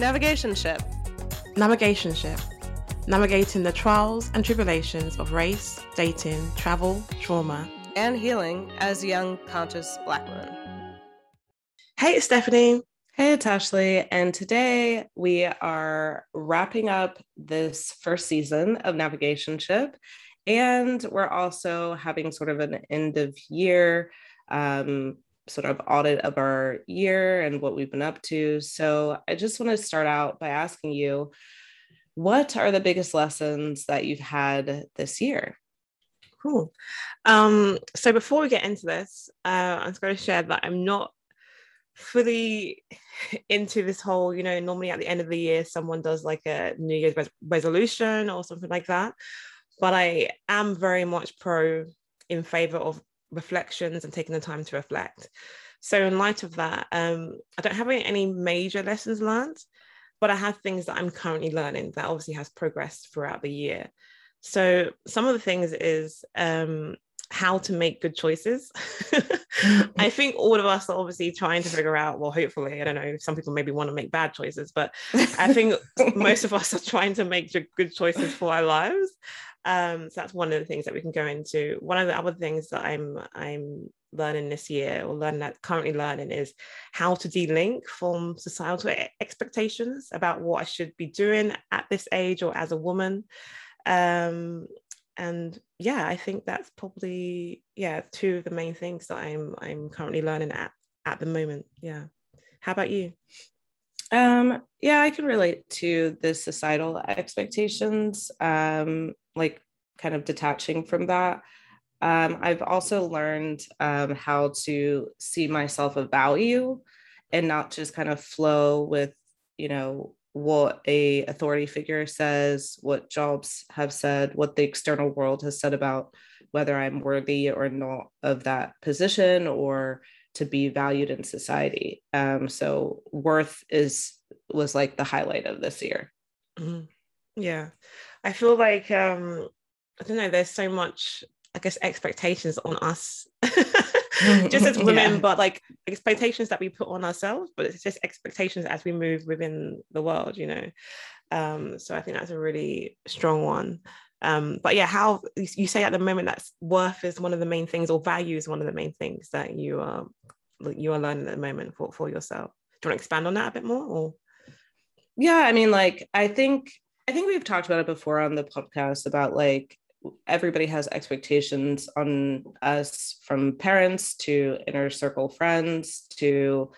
Navigation Ship. Navigation Ship. Navigating the trials and tribulations of race, dating, travel, trauma, and healing as young, conscious Black women. Hey, it's Stephanie. Hey, it's Ashley. And today we are wrapping up this first season of Navigation Ship. And we're also having sort of an end of year um, sort of audit of our year and what we've been up to. So I just want to start out by asking you what are the biggest lessons that you've had this year? Cool. Um, so before we get into this, uh, I'm just going to share that I'm not fully into this whole, you know, normally at the end of the year, someone does like a New Year's res- resolution or something like that. But I am very much pro in favor of reflections and taking the time to reflect. So, in light of that, um, I don't have any major lessons learned, but I have things that I'm currently learning that obviously has progressed throughout the year. So, some of the things is um, how to make good choices. I think all of us are obviously trying to figure out, well, hopefully, I don't know, some people maybe want to make bad choices, but I think most of us are trying to make good choices for our lives. Um, so that's one of the things that we can go into. One of the other things that I'm I'm learning this year or learning that currently learning is how to de-link from societal expectations about what I should be doing at this age or as a woman. Um, and yeah, I think that's probably yeah two of the main things that I'm I'm currently learning at at the moment. Yeah. How about you? Um, yeah, I can relate to the societal expectations. Um, like kind of detaching from that. Um, I've also learned um, how to see myself of value and not just kind of flow with, you know, what a authority figure says, what jobs have said, what the external world has said about whether I'm worthy or not of that position or to be valued in society. Um, so worth is was like the highlight of this year. Mm-hmm. Yeah. I feel like um I don't know, there's so much, I guess, expectations on us. just as women, yeah. but like expectations that we put on ourselves, but it's just expectations as we move within the world, you know. Um, so I think that's a really strong one. Um, but yeah, how you say at the moment that worth is one of the main things, or value is one of the main things that you are you are learning at the moment for for yourself. Do you want to expand on that a bit more? Or yeah, I mean, like I think I think we've talked about it before on the podcast about like everybody has expectations on us from parents to inner circle friends to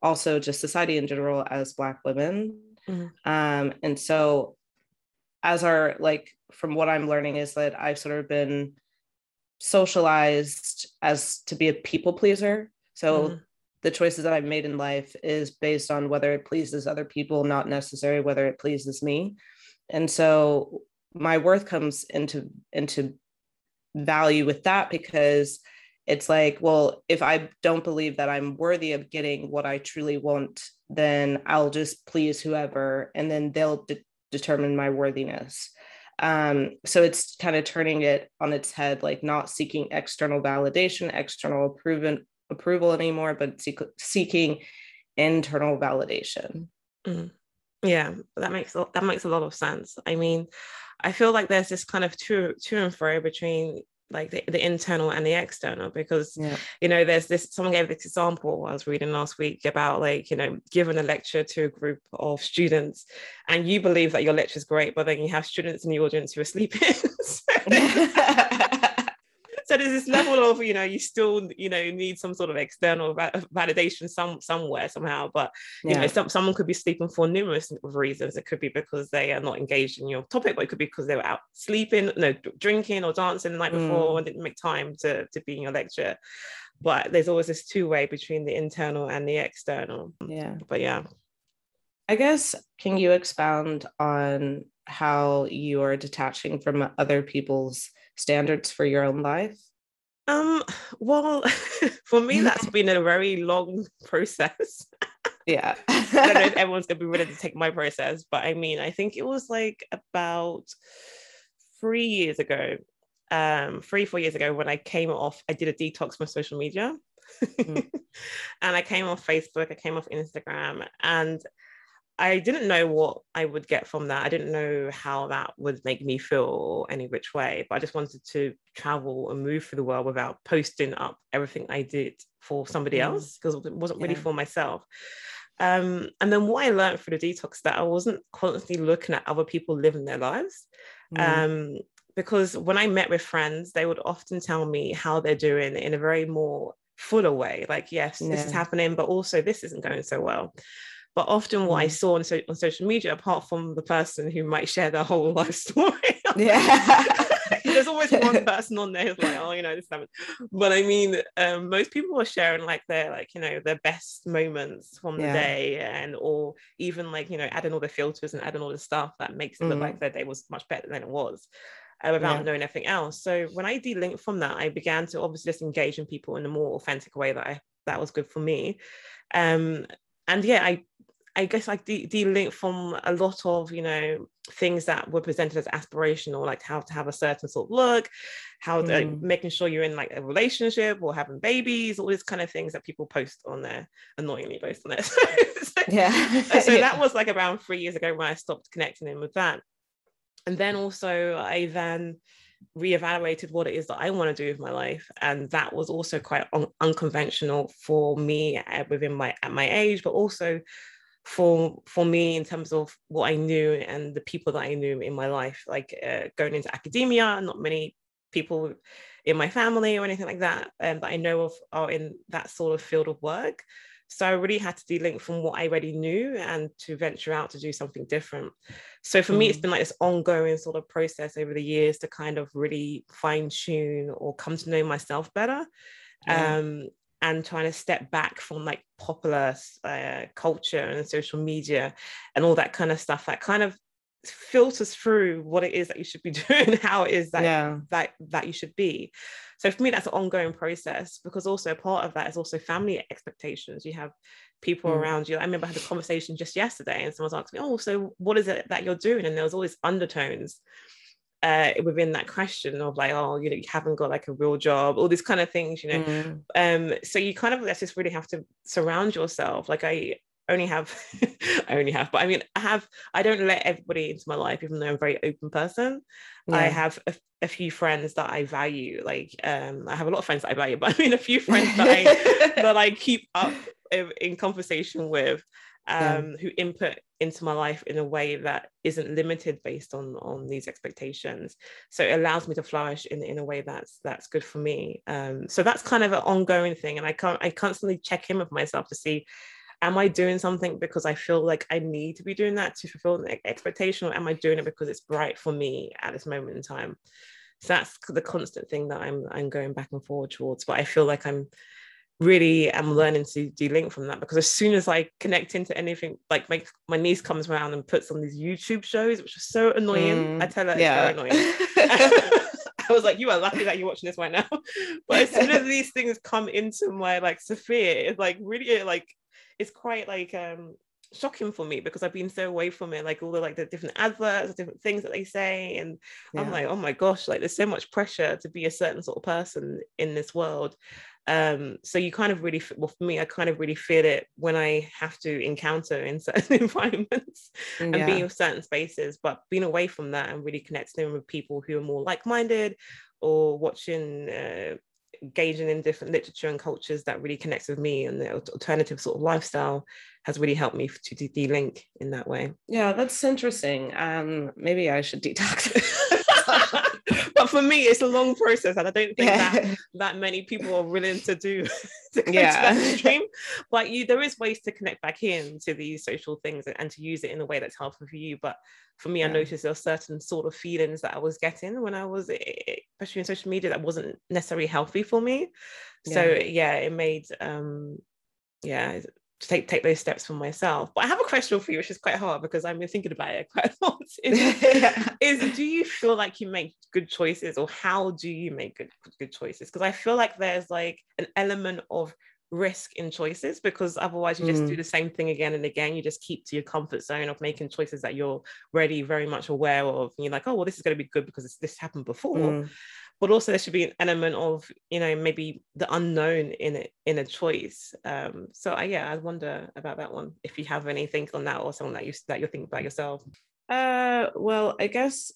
also just society in general as black women mm-hmm. um, and so as our like from what i'm learning is that i've sort of been socialized as to be a people pleaser so mm-hmm. the choices that i've made in life is based on whether it pleases other people not necessarily whether it pleases me and so my worth comes into into value with that because it's like well if i don't believe that i'm worthy of getting what i truly want then i'll just please whoever and then they'll de- determine my worthiness um, so it's kind of turning it on its head like not seeking external validation external approval approval anymore but seek- seeking internal validation mm. Yeah that makes that makes a lot of sense i mean I feel like there's this kind of to to and fro between like the, the internal and the external because yeah. you know there's this someone gave this example I was reading last week about like you know giving a lecture to a group of students and you believe that your lecture is great but then you have students in the audience who are sleeping so there's this level of you know you still you know need some sort of external va- validation some somewhere somehow but you yeah. know some, someone could be sleeping for numerous reasons. It could be because they are not engaged in your topic but it could be because they were out sleeping no drinking or dancing the night before mm. and didn't make time to to be in your lecture. But there's always this two way between the internal and the external. Yeah. But yeah. I guess can you expound on how you are detaching from other people's standards for your own life? Um, well, for me, that's been a very long process. yeah. I don't know if everyone's gonna be ready to take my process, but I mean, I think it was like about three years ago, um, three, four years ago when I came off, I did a detox from social media. Mm. and I came off Facebook, I came off Instagram, and I didn't know what I would get from that. I didn't know how that would make me feel any which way, but I just wanted to travel and move through the world without posting up everything I did for somebody mm. else because it wasn't really yeah. for myself. Um, and then what I learned through the detox that I wasn't constantly looking at other people living their lives. Mm. Um, because when I met with friends, they would often tell me how they're doing in a very more fuller way. Like, yes, yeah. this is happening, but also this isn't going so well. But often, what mm. I saw on, so- on social media, apart from the person who might share their whole life story, yeah, there's always one person on there who's like, oh, you know, this happened. But I mean, um, most people are sharing like their like you know their best moments from the yeah. day, and or even like you know adding all the filters and adding all the stuff that makes it mm. look like their day was much better than it was. Uh, without yeah. knowing anything else. So when I delinked from that, I began to obviously just engage in people in a more authentic way that I that was good for me. Um, and yeah, I I guess like de- de-link from a lot of you know things that were presented as aspirational, like how to have a certain sort of look, how to, mm. making sure you're in like a relationship or having babies, all these kind of things that people post on there, annoyingly post on there. so, yeah. so that was like around three years ago when I stopped connecting in with that, and then also I then reevaluated what it is that I want to do with my life, and that was also quite un- unconventional for me uh, within my at my age, but also for for me in terms of what I knew and the people that I knew in my life, like uh, going into academia. Not many people in my family or anything like that um, that I know of are in that sort of field of work. So I really had to de-link from what I already knew and to venture out to do something different. So for mm. me, it's been like this ongoing sort of process over the years to kind of really fine tune or come to know myself better. Um, and trying to step back from like popular uh, culture and social media and all that kind of stuff that kind of filters through what it is that you should be doing how it is that yeah. that that you should be. So for me that's an ongoing process because also part of that is also family expectations. You have people mm. around you. I remember i had a conversation just yesterday and someone's asking me oh so what is it that you're doing? And there was always undertones uh, within that question of like, oh, you know, you haven't got like a real job, all these kind of things, you know. Mm. Um, so you kind of let's just really have to surround yourself. Like I only have, I only have, but I mean, I have, I don't let everybody into my life, even though I'm a very open person. Yeah. I have a, a, few friends that I value. Like, um, I have a lot of friends that I value, but I mean, a few friends that I that I keep up in, in conversation with um, yeah. who input into my life in a way that isn't limited based on on these expectations. So it allows me to flourish in, in a way that's that's good for me. Um, so that's kind of an ongoing thing and i can't i constantly check in with myself to see am i doing something because i feel like i need to be doing that to fulfill the expectation or am i doing it because it's right for me at this moment in time? So that's the constant thing that i'm i'm going back and forward towards but i feel like i'm really am learning to de-link from that because as soon as I connect into anything, like my, my niece comes around and puts on these YouTube shows, which are so annoying. Mm, I tell her yeah. it's very annoying. I was like, you are lucky that you're watching this right now. But as soon as these things come into my like sphere, it's like really like it's quite like um shocking for me because I've been so away from it, like all the like the different adverts, different things that they say, and yeah. I'm like, oh my gosh, like there's so much pressure to be a certain sort of person in this world, um, so you kind of really, well, for me, I kind of really feel it when I have to encounter in certain environments and yeah. be in certain spaces. But being away from that and really connecting with people who are more like-minded or watching uh, engaging in different literature and cultures that really connects with me and the alternative sort of lifestyle has really helped me to de-link in that way. Yeah, that's interesting. Um, maybe I should detox. but for me, it's a long process, and I don't think yeah. that that many people are willing to do to go yeah. to that extreme. But you, there is ways to connect back in to these social things and, and to use it in a way that's helpful for you. But for me, yeah. I noticed there were certain sort of feelings that I was getting when I was, especially in social media, that wasn't necessarily healthy for me. So yeah, it made um yeah to take take those steps for myself. But I have a question for you, which is quite hard because I've been thinking about it quite a lot. Is, yeah. is do you feel like you make good choices, or how do you make good good choices? Because I feel like there's like an element of risk in choices because otherwise you just mm. do the same thing again and again you just keep to your comfort zone of making choices that you're already very much aware of and you're like oh well this is going to be good because this happened before mm. But also there should be an element of you know maybe the unknown in it in a choice. Um so I, yeah i wonder about that one if you have anything on that or something that you that you're thinking about yourself. Uh well i guess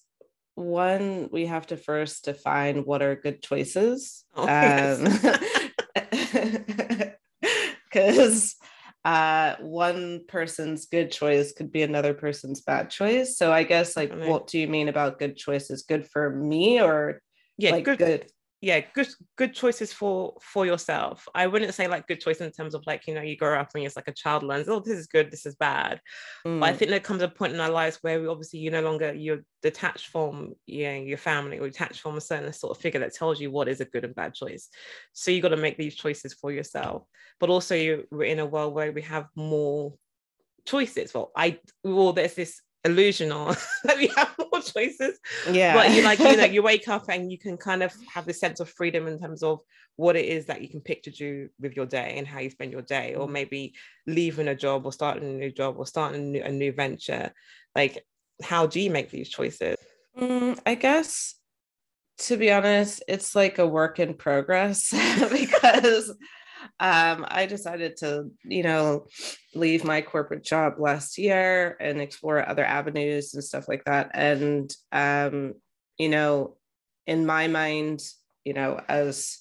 one we have to first define what are good choices. Oh, because um, uh, one person's good choice could be another person's bad choice. So i guess like what do you mean about good choices good for me or yeah like good, good. yeah good good choices for for yourself. I wouldn't say like good choice in terms of like you know you grow up and you're like a child learns oh this is good this is bad. Mm. but i mm. think there comes a point in our lives where we obviously you no longer you're detached from you know, your family or detached from a certain sort of figure that tells you what is a good and bad choice. So you got to make these choices for yourself. But also you're in a world where we have more choices. Well i well there's this illusion or that we have more choices. Yeah. But you like, you know, you wake up and you can kind of have this sense of freedom in terms of what it is that you can pick to do with your day and how you spend your day, or mm. maybe leaving a job or starting a new job or starting a new, a new venture. Like, how do you make these choices? Mm, I guess to be honest, it's like a work in progress because um, I decided to, you know, leave my corporate job last year and explore other avenues and stuff like that. And, um, you know, in my mind, you know, as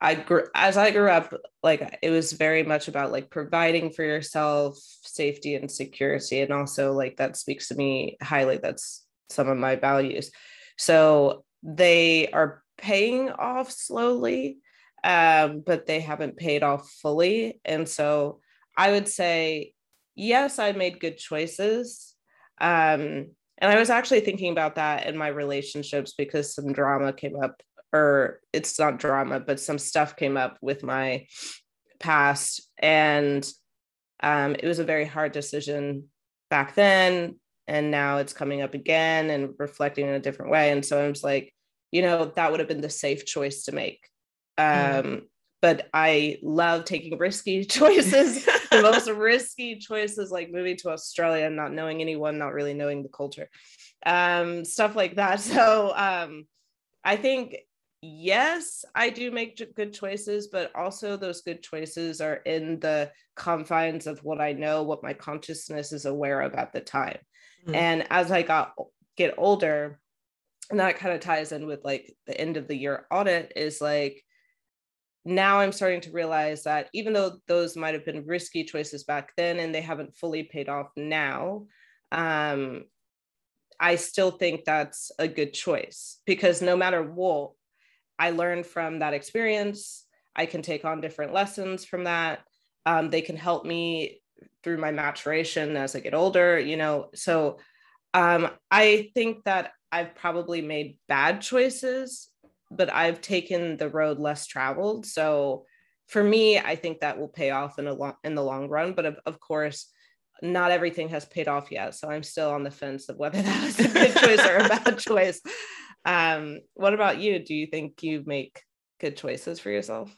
I grew as I grew up, like it was very much about like providing for yourself safety and security. And also like that speaks to me highly. That's some of my values. So they are paying off slowly um, but they haven't paid off fully. And so I would say, yes, I made good choices. Um, and I was actually thinking about that in my relationships because some drama came up, or it's not drama, but some stuff came up with my past. And um, it was a very hard decision back then. And now it's coming up again and reflecting in a different way. And so I was like, you know, that would have been the safe choice to make. Um, mm. But I love taking risky choices. the most risky choices, like moving to Australia and not knowing anyone, not really knowing the culture, um, stuff like that. So um, I think yes, I do make good choices, but also those good choices are in the confines of what I know, what my consciousness is aware of at the time. Mm-hmm. And as I got get older, and that kind of ties in with like the end of the year audit is like now I'm starting to realize that even though those might have been risky choices back then and they haven't fully paid off now, um, I still think that's a good choice because no matter what, I learned from that experience. I can take on different lessons from that. Um, they can help me through my maturation as I get older, you know. So um, I think that I've probably made bad choices but I've taken the road less traveled. So for me, I think that will pay off in a long in the long run. But of, of course, not everything has paid off yet. So I'm still on the fence of whether that was a good choice or a bad choice. Um, what about you? Do you think you make good choices for yourself?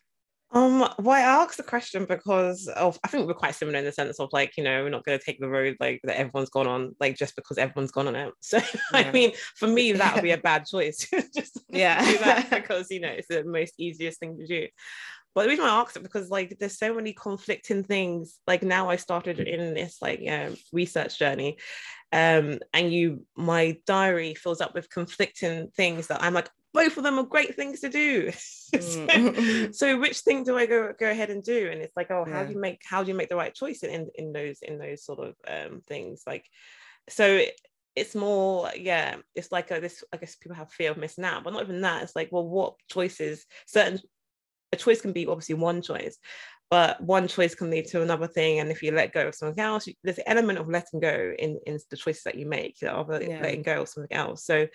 Um, well, I asked the question because of I think we're quite similar in the sense of like, you know, we're not going to take the road like that everyone's gone on, like just because everyone's gone on it. So yeah. I mean, for me, that would be a bad choice. just yeah, because you know it's the most easiest thing to do. But the reason I asked it because like there's so many conflicting things. Like now I started in this like um, research journey, um, and you my diary fills up with conflicting things that I'm like, both of them are great things to do. so, mm. so, which thing do I go go ahead and do? And it's like, oh, how yeah. do you make how do you make the right choice in in in those in those sort of um, things? Like, so it's more, yeah, it's like a, this. I guess people have fear of missing out, but not even that. It's like, well, what choices? Certain a choice can be obviously one choice, but one choice can lead to another thing and if you let go of something else there's an element of letting go in in the choices that you make you know, of yeah. letting go of something else so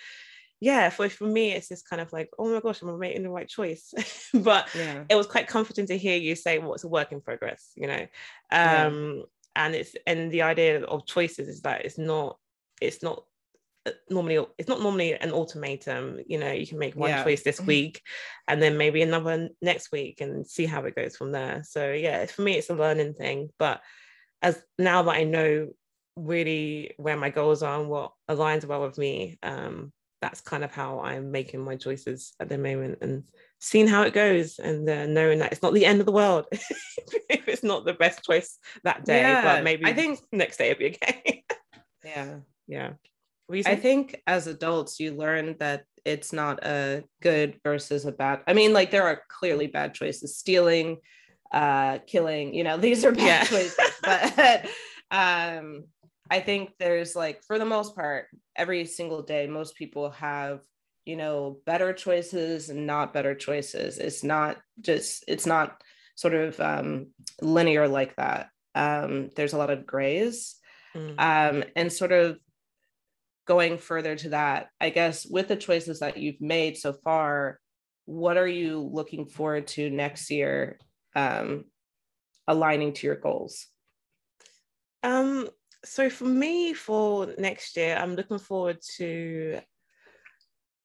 yeah, for, for me, it's just kind of like, oh my gosh, I'm making the right choice. but yeah. it was quite comforting to hear you say what's well, a work in progress, you know. Um, yeah. and it's and the idea of choices is that it's not it's not uh, normally it's not normally an ultimatum you know you can make one yeah. choice this week and then maybe another next week and see how it goes from there so yeah for me it's a learning thing but as now that i know really where my goals are and what aligns well with me um that's kind of how I'm making my choices at the moment and seeing how it goes and uh, knowing that it's not the end of the world if it's not the best choice that day, yeah, but maybe I think next day it'll be okay. yeah. Yeah. I think as adults, you learn that it's not a good versus a bad. I mean, like there are clearly bad choices, stealing, uh, killing, you know, these are bad yeah. choices. But um, I think there's like, for the most part, every single day, most people have, you know, better choices and not better choices. It's not just, it's not sort of um, linear like that. Um, there's a lot of grays. Mm. Um, and sort of going further to that, I guess with the choices that you've made so far, what are you looking forward to next year um, aligning to your goals? Um, so for me, for next year, I'm looking forward to,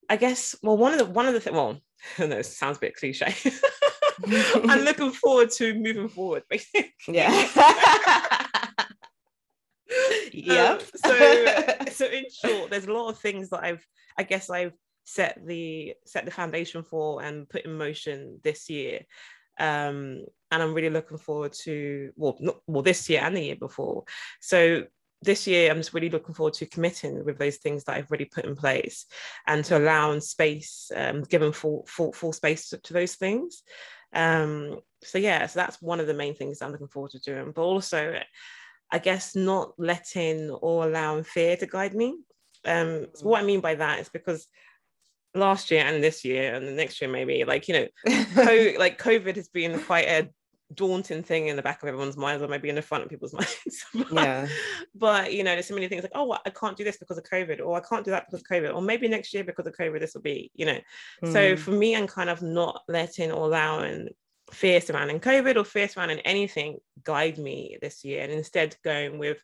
I guess, well, one of the one of the things, well, I know it sounds a bit cliche. I'm looking forward to moving forward, basically. Yeah. yeah. Um, so, so in short, there's a lot of things that I've, I guess, I've set the set the foundation for and put in motion this year. Um, and I'm really looking forward to well, not, well this year and the year before. So this year, I'm just really looking forward to committing with those things that I've already put in place, and to allowing space, um, giving full full full space to, to those things. Um, so yeah, so that's one of the main things I'm looking forward to doing. But also, I guess not letting or allowing fear to guide me. Um, so what I mean by that is because last year and this year and the next year maybe, like you know, co- like COVID has been quite a daunting thing in the back of everyone's minds or maybe in the front of people's minds but, yeah but you know there's so many things like oh i can't do this because of covid or i can't do that because of covid or maybe next year because of covid this will be you know mm. so hmm. for me i'm kind of not letting or allowing fear surrounding covid or fear surrounding anything guide me this year and instead going with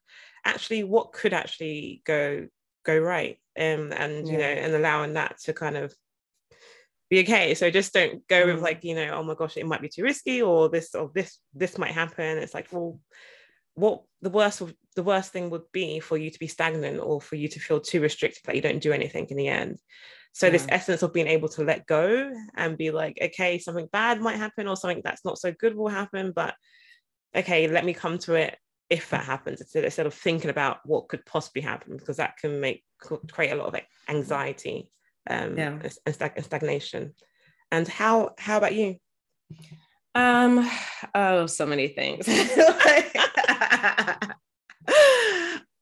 actually what could actually go go right um, and you know and allowing that to kind of be okay. So just don't go with mm. like, you know, oh my gosh, it might be too risky or this or this, this might happen. It's like, well, what the worst of the worst thing would be for you to be stagnant or for you to feel too restricted that you don't do anything in the end. So yeah. this essence of being able to let go and be like, okay, something bad might happen or something that's not so good will happen, but okay, let me come to it if that happens instead of thinking about what could possibly happen because that can make create a lot of anxiety um, yeah. and, stag- stagnation. And how how about you? Um, oh, so many things.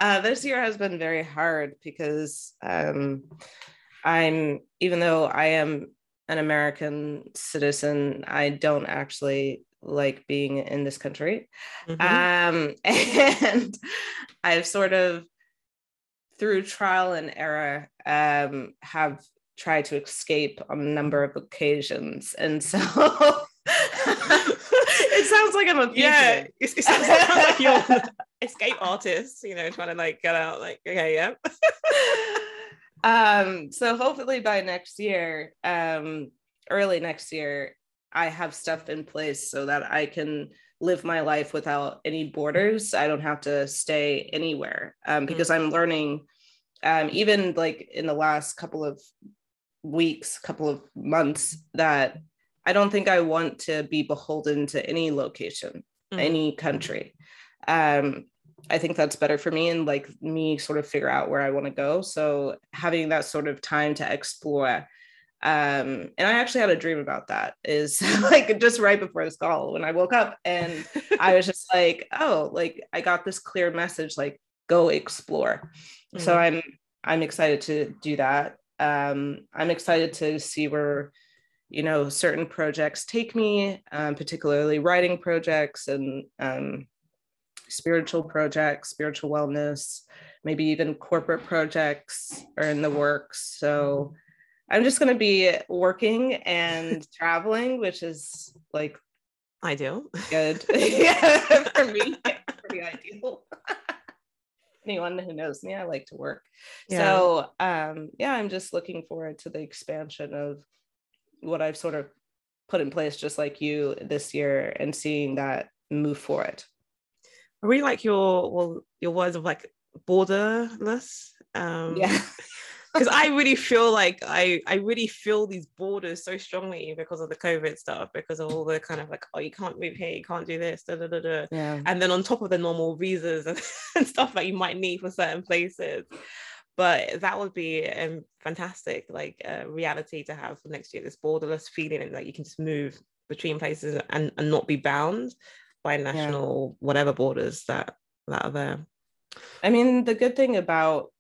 uh, this year has been very hard because um, I'm even though I am an American citizen, I don't actually like being in this country. Mm-hmm. Um, and I've sort of through trial and error um, have tried to escape on a number of occasions. And so it sounds like i'm a yeah. it, it sounds like you're escape artist you know trying to like get out like okay yeah um so hopefully by next year um early next year i have stuff in place so that i can live my life without any borders. I don't have to stay anywhere um, because mm-hmm. I'm learning, um, even like in the last couple of weeks, couple of months, that I don't think I want to be beholden to any location, mm-hmm. any country. Um, I think that's better for me and like me sort of figure out where I want to go. So having that sort of time to explore um and i actually had a dream about that is like just right before this call when i woke up and i was just like oh like i got this clear message like go explore. Mm-hmm. so i'm i'm excited to do that. Um i'm excited to see where you know certain projects take me um, particularly writing projects and um, spiritual projects spiritual wellness maybe even corporate projects are in the works. So I'm just going to be working and traveling, which is like I do Good. yeah, for me, pretty ideal. Anyone who knows me, I like to work. Yeah. So, um, yeah, I'm just looking forward to the expansion of what I've sort of put in place, just like you this year, and seeing that move forward. I really like your well your words of like borderless. Um, yeah because I really feel like I I really feel these borders so strongly because of the COVID stuff, because of all the kind of like, oh, you can't move here, you can't do this, da, da, da, da. Yeah. and then on top of the normal visas and, and stuff that you might need for certain places. But that would be a um, fantastic like uh, reality to have for next year. This borderless feeling and that you can just move between places and, and not be bound by national yeah. whatever borders that that are there. I mean, the good thing about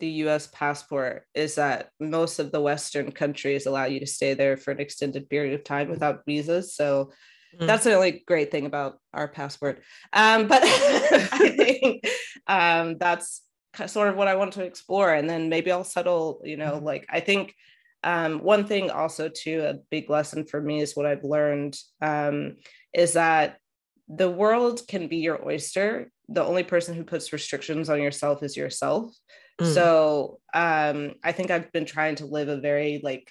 the US passport is that most of the Western countries allow you to stay there for an extended period of time without visas. So mm. that's the only great thing about our passport. Um, but I think um, that's sort of what I want to explore. And then maybe I'll settle, you know, mm-hmm. like I think um, one thing also too, a big lesson for me is what I've learned um, is that the world can be your oyster. The only person who puts restrictions on yourself is yourself. Mm. So um, I think I've been trying to live a very like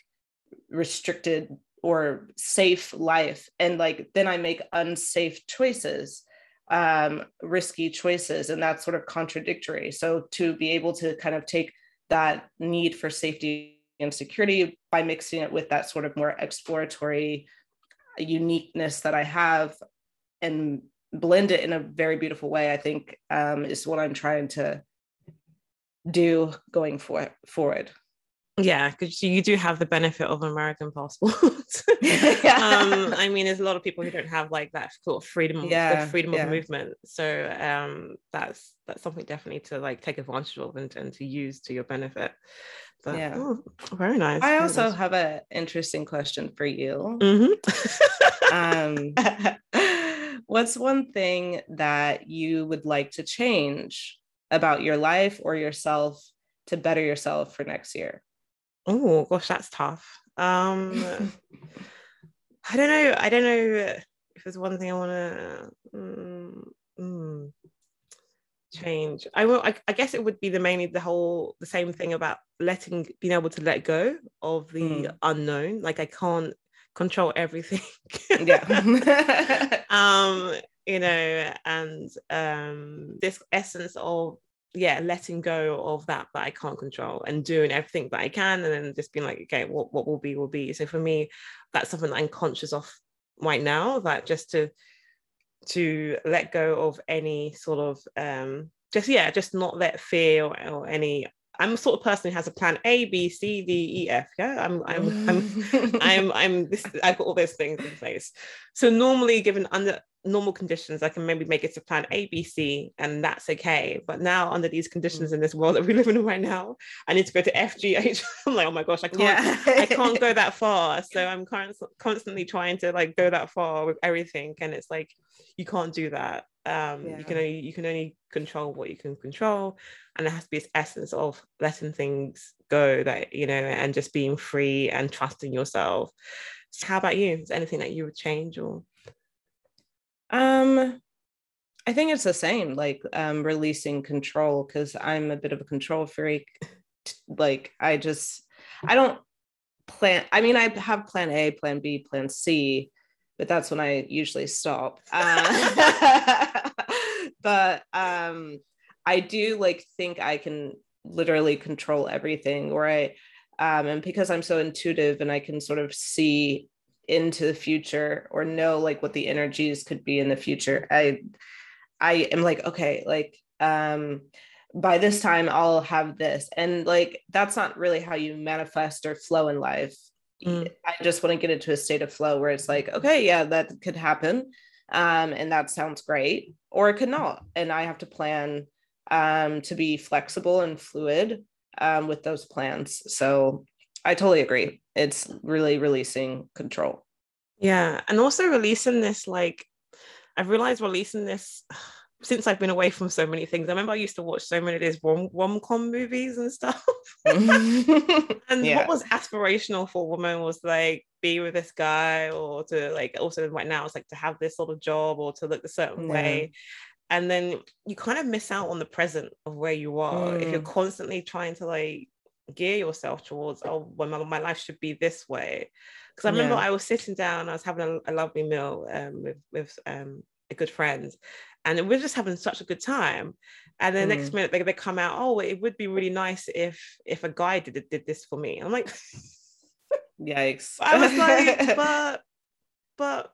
restricted or safe life. And like then I make unsafe choices, um, risky choices, and that's sort of contradictory. So to be able to kind of take that need for safety and security by mixing it with that sort of more exploratory uniqueness that I have and blend it in a very beautiful way, I think um, is what I'm trying to do going for, forward. Yeah, because you do have the benefit of American passport. yeah. um, I mean, there's a lot of people who don't have like that sort of freedom, yeah, freedom yeah. of movement. So um, that's that's something definitely to like take advantage of and, and to use to your benefit. But, yeah, oh, very nice. I very also nice. have an interesting question for you. Mm-hmm. um, what's one thing that you would like to change about your life or yourself to better yourself for next year? Oh gosh, that's tough. Um, I don't know. I don't know if there's one thing I want to mm, mm, change. I will. I, I, guess it would be the mainly the whole the same thing about letting being able to let go of the mm. unknown. Like I can't control everything. yeah. um, you know, and um, this essence of yeah, letting go of that that I can't control and doing everything that I can, and then just being like, okay, what what will be will be. So for me, that's something that I'm conscious of right now. That just to to let go of any sort of um just yeah, just not let fear or, or any I'm the sort of person who has a plan A, B, C, D, E, F. Yeah, I'm, I'm, I'm, I'm, I'm this. I've got all those things in place. So normally, given under normal conditions, I can maybe make it to plan A, B, C, and that's okay. But now, under these conditions mm. in this world that we live in right now, I need to go to F, G, H. I'm like, oh my gosh, I can't, yeah. I can't go that far. So I'm constantly trying to like go that far with everything, and it's like you can't do that. Um, yeah. You can only you can only control what you can control, and it has to be this essence of letting things go that you know, and just being free and trusting yourself. So how about you? Is there anything that you would change or? Um, I think it's the same, like um, releasing control, because I'm a bit of a control freak. like I just, I don't plan. I mean, I have plan A, plan B, plan C, but that's when I usually stop. Uh, but um, I do like think I can literally control everything, or I, um, and because I'm so intuitive and I can sort of see into the future or know like what the energies could be in the future i i am like okay like um by this time i'll have this. And like that's not really how you manifest or flow in life. Mm. i just want to get into a state of flow where it's like okay yeah that could happen um and that sounds great or it could not and i have to plan um to be flexible and fluid um with those plans. So I totally agree. It's really releasing control. Yeah. And also releasing this, like, I've realized releasing this since I've been away from so many things. I remember I used to watch so many of these rom rom com movies and stuff. and yeah. what was aspirational for a woman was like be with this guy or to like also right now it's like to have this sort of job or to look a certain yeah. way. And then you kind of miss out on the present of where you are mm. if you're mm. constantly trying to like gear yourself towards oh well my, my life should be this way because i remember yeah. i was sitting down i was having a, a lovely meal um, with with um, a good friend and we're just having such a good time. And then mm. next minute they, they come out, oh, it would be really nice if if a guy did did this for me. I'm like, yikes. I was like, but but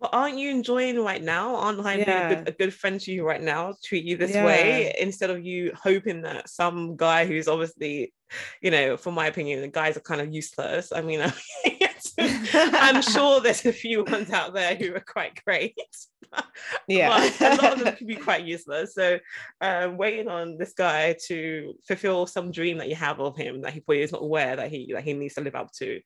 but aren't you enjoying right now? Aren't I yeah. a, good, a, good, friend to you right now treat you this yeah. way instead of you hoping that some guy who's obviously, you know, for my opinion, the guys are kind of useless. I mean, I'm sure there's a few ones out there who are quite great. yeah, a lot of them can be quite useless. So, um, waiting on this guy to fulfill some dream that you have of him that he probably is not aware that he that he needs to live up to,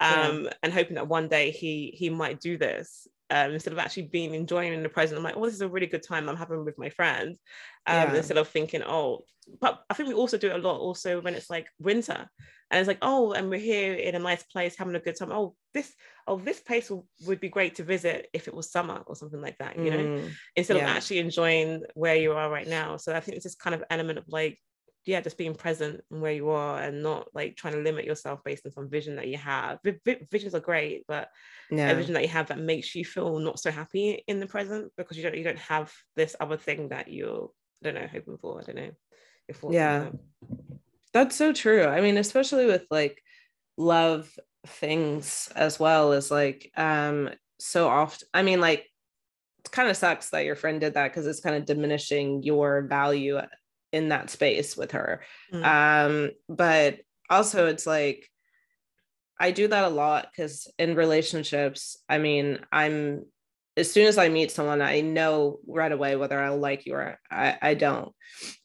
um, yeah. and hoping that one day he he might do this um, instead of actually being enjoying in the present. I'm like, oh, this is a really good time I'm having with my friends. Um, yeah. Instead of thinking, oh, but I think we also do it a lot also when it's like winter and it's like, oh, and we're here in a nice place having a good time. Oh, this, oh, this place w- would be great to visit if it was summer or something like that, you know, mm, instead yeah. of actually enjoying where you are right now. So I think it's this kind of element of like yeah, just being present and where you are and not like trying to limit yourself based on some vision that you have. V- visions are great, but yeah. a vision that you have that makes you feel not so happy in the present because you don't you don't have this other thing that you're I don't know hoping for. I don't know. yeah, that's so true. I mean, especially with like love things as well as like um so often. I mean, like it kind of sucks that your friend did that because it's kind of diminishing your value in that space with her. Mm. Um, but also it's like I do that a lot because in relationships, I mean, I'm as soon as I meet someone, I know right away whether I like you or I, I don't.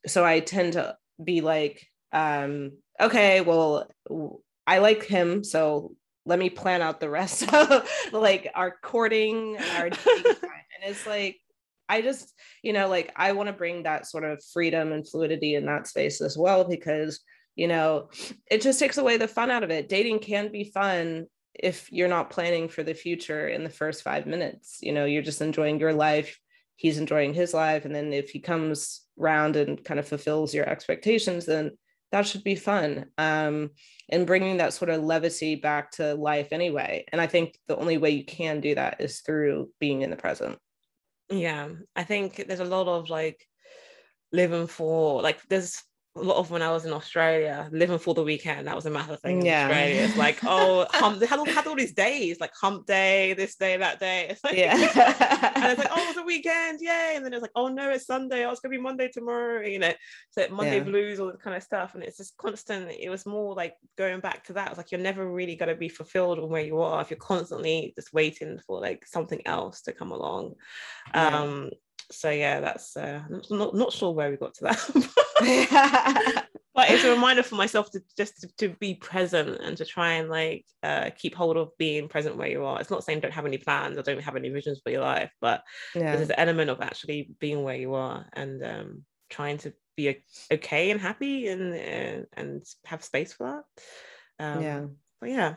So I tend to be like, um, okay, well, I like him, so let me plan out the rest of like our courting, our and it's like I just, you know, like I want to bring that sort of freedom and fluidity in that space as well because, you know, it just takes away the fun out of it. Dating can be fun if you're not planning for the future in the first five minutes. You know, you're just enjoying your life, he's enjoying his life. And then if he comes round and kind of fulfills your expectations, then that should be fun. Um, and bringing that sort of levity back to life anyway. And I think the only way you can do that is through being in the present. Yeah, I think there's a lot of like living for like there's a lot of when I was in Australia, living for the weekend, that was a massive thing yeah. in Australia. It's like, oh, hump, they had all, had all these days, like hump day, this day, that day. It's like, yeah. and it's like, oh, it's a weekend, yay. And then it's like, oh no, it's Sunday. Oh, it's gonna be Monday tomorrow, you know. So Monday yeah. blues, all that kind of stuff. And it's just constant. It was more like going back to that. It's like you're never really gonna be fulfilled on where you are if you're constantly just waiting for like something else to come along. Yeah. Um, so yeah, that's uh, not not sure where we got to that. but it's a reminder for myself to just to, to, be present and to try and like uh, keep hold of being present where you are. It's not saying don't have any plans or don't have any visions for your life, but yeah. there's an element of actually being where you are and um, trying to be okay and happy and uh, and have space for that. Um, yeah. But yeah.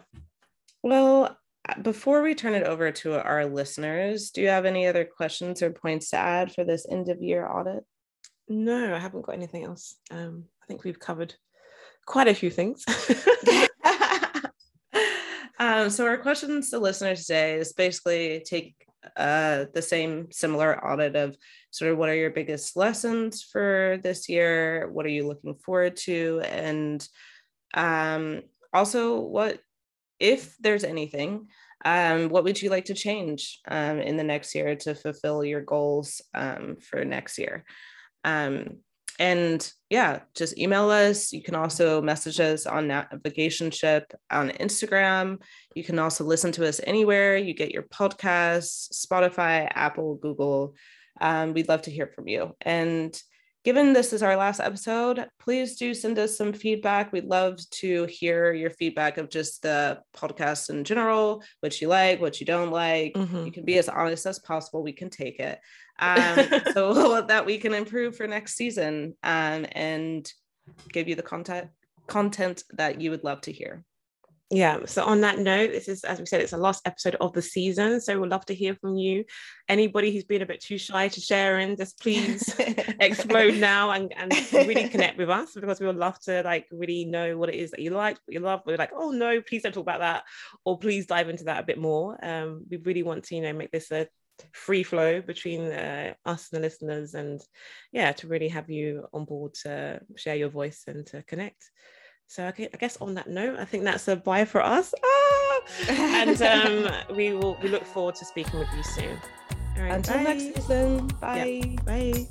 Well, before we turn it over to our listeners, do you have any other questions or points to add for this end of year audit? No, I haven't got anything else. Um, I think we've covered quite a few things. um, so our questions to listeners today is basically take uh, the same similar audit of sort of what are your biggest lessons for this year? What are you looking forward to? And um, also what if there's anything, um, what would you like to change um, in the next year to fulfill your goals um, for next year? Um, and yeah, just email us. You can also message us on Navigation Ship on Instagram. You can also listen to us anywhere you get your podcasts, Spotify, Apple, Google. Um, we'd love to hear from you. And given this is our last episode, please do send us some feedback. We'd love to hear your feedback of just the podcast in general, what you like, what you don't like. Mm-hmm. You can be as honest as possible. We can take it. Um, so that we can improve for next season um, and give you the content content that you would love to hear yeah so on that note this is as we said it's the last episode of the season so we'd love to hear from you. Anybody who's been a bit too shy to share in just please explode now and, and really connect with us because we would love to like really know what it is that you like what you love. We're like oh no please don't talk about that or please dive into that a bit more. Um we really want to you know make this a free flow between uh, us and the listeners, and yeah, to really have you on board to share your voice and to connect. So I guess on that note, I think that's a bye for us. Ah! and um, we will we look forward to speaking with you soon. All right, Until bye. next season. Bye. Yep, bye.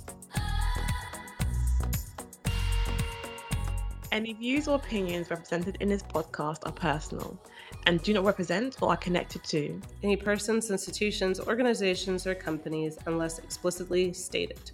Any views or opinions represented in this podcast are personal and do not represent or are connected to any persons, institutions, organizations, or companies unless explicitly stated.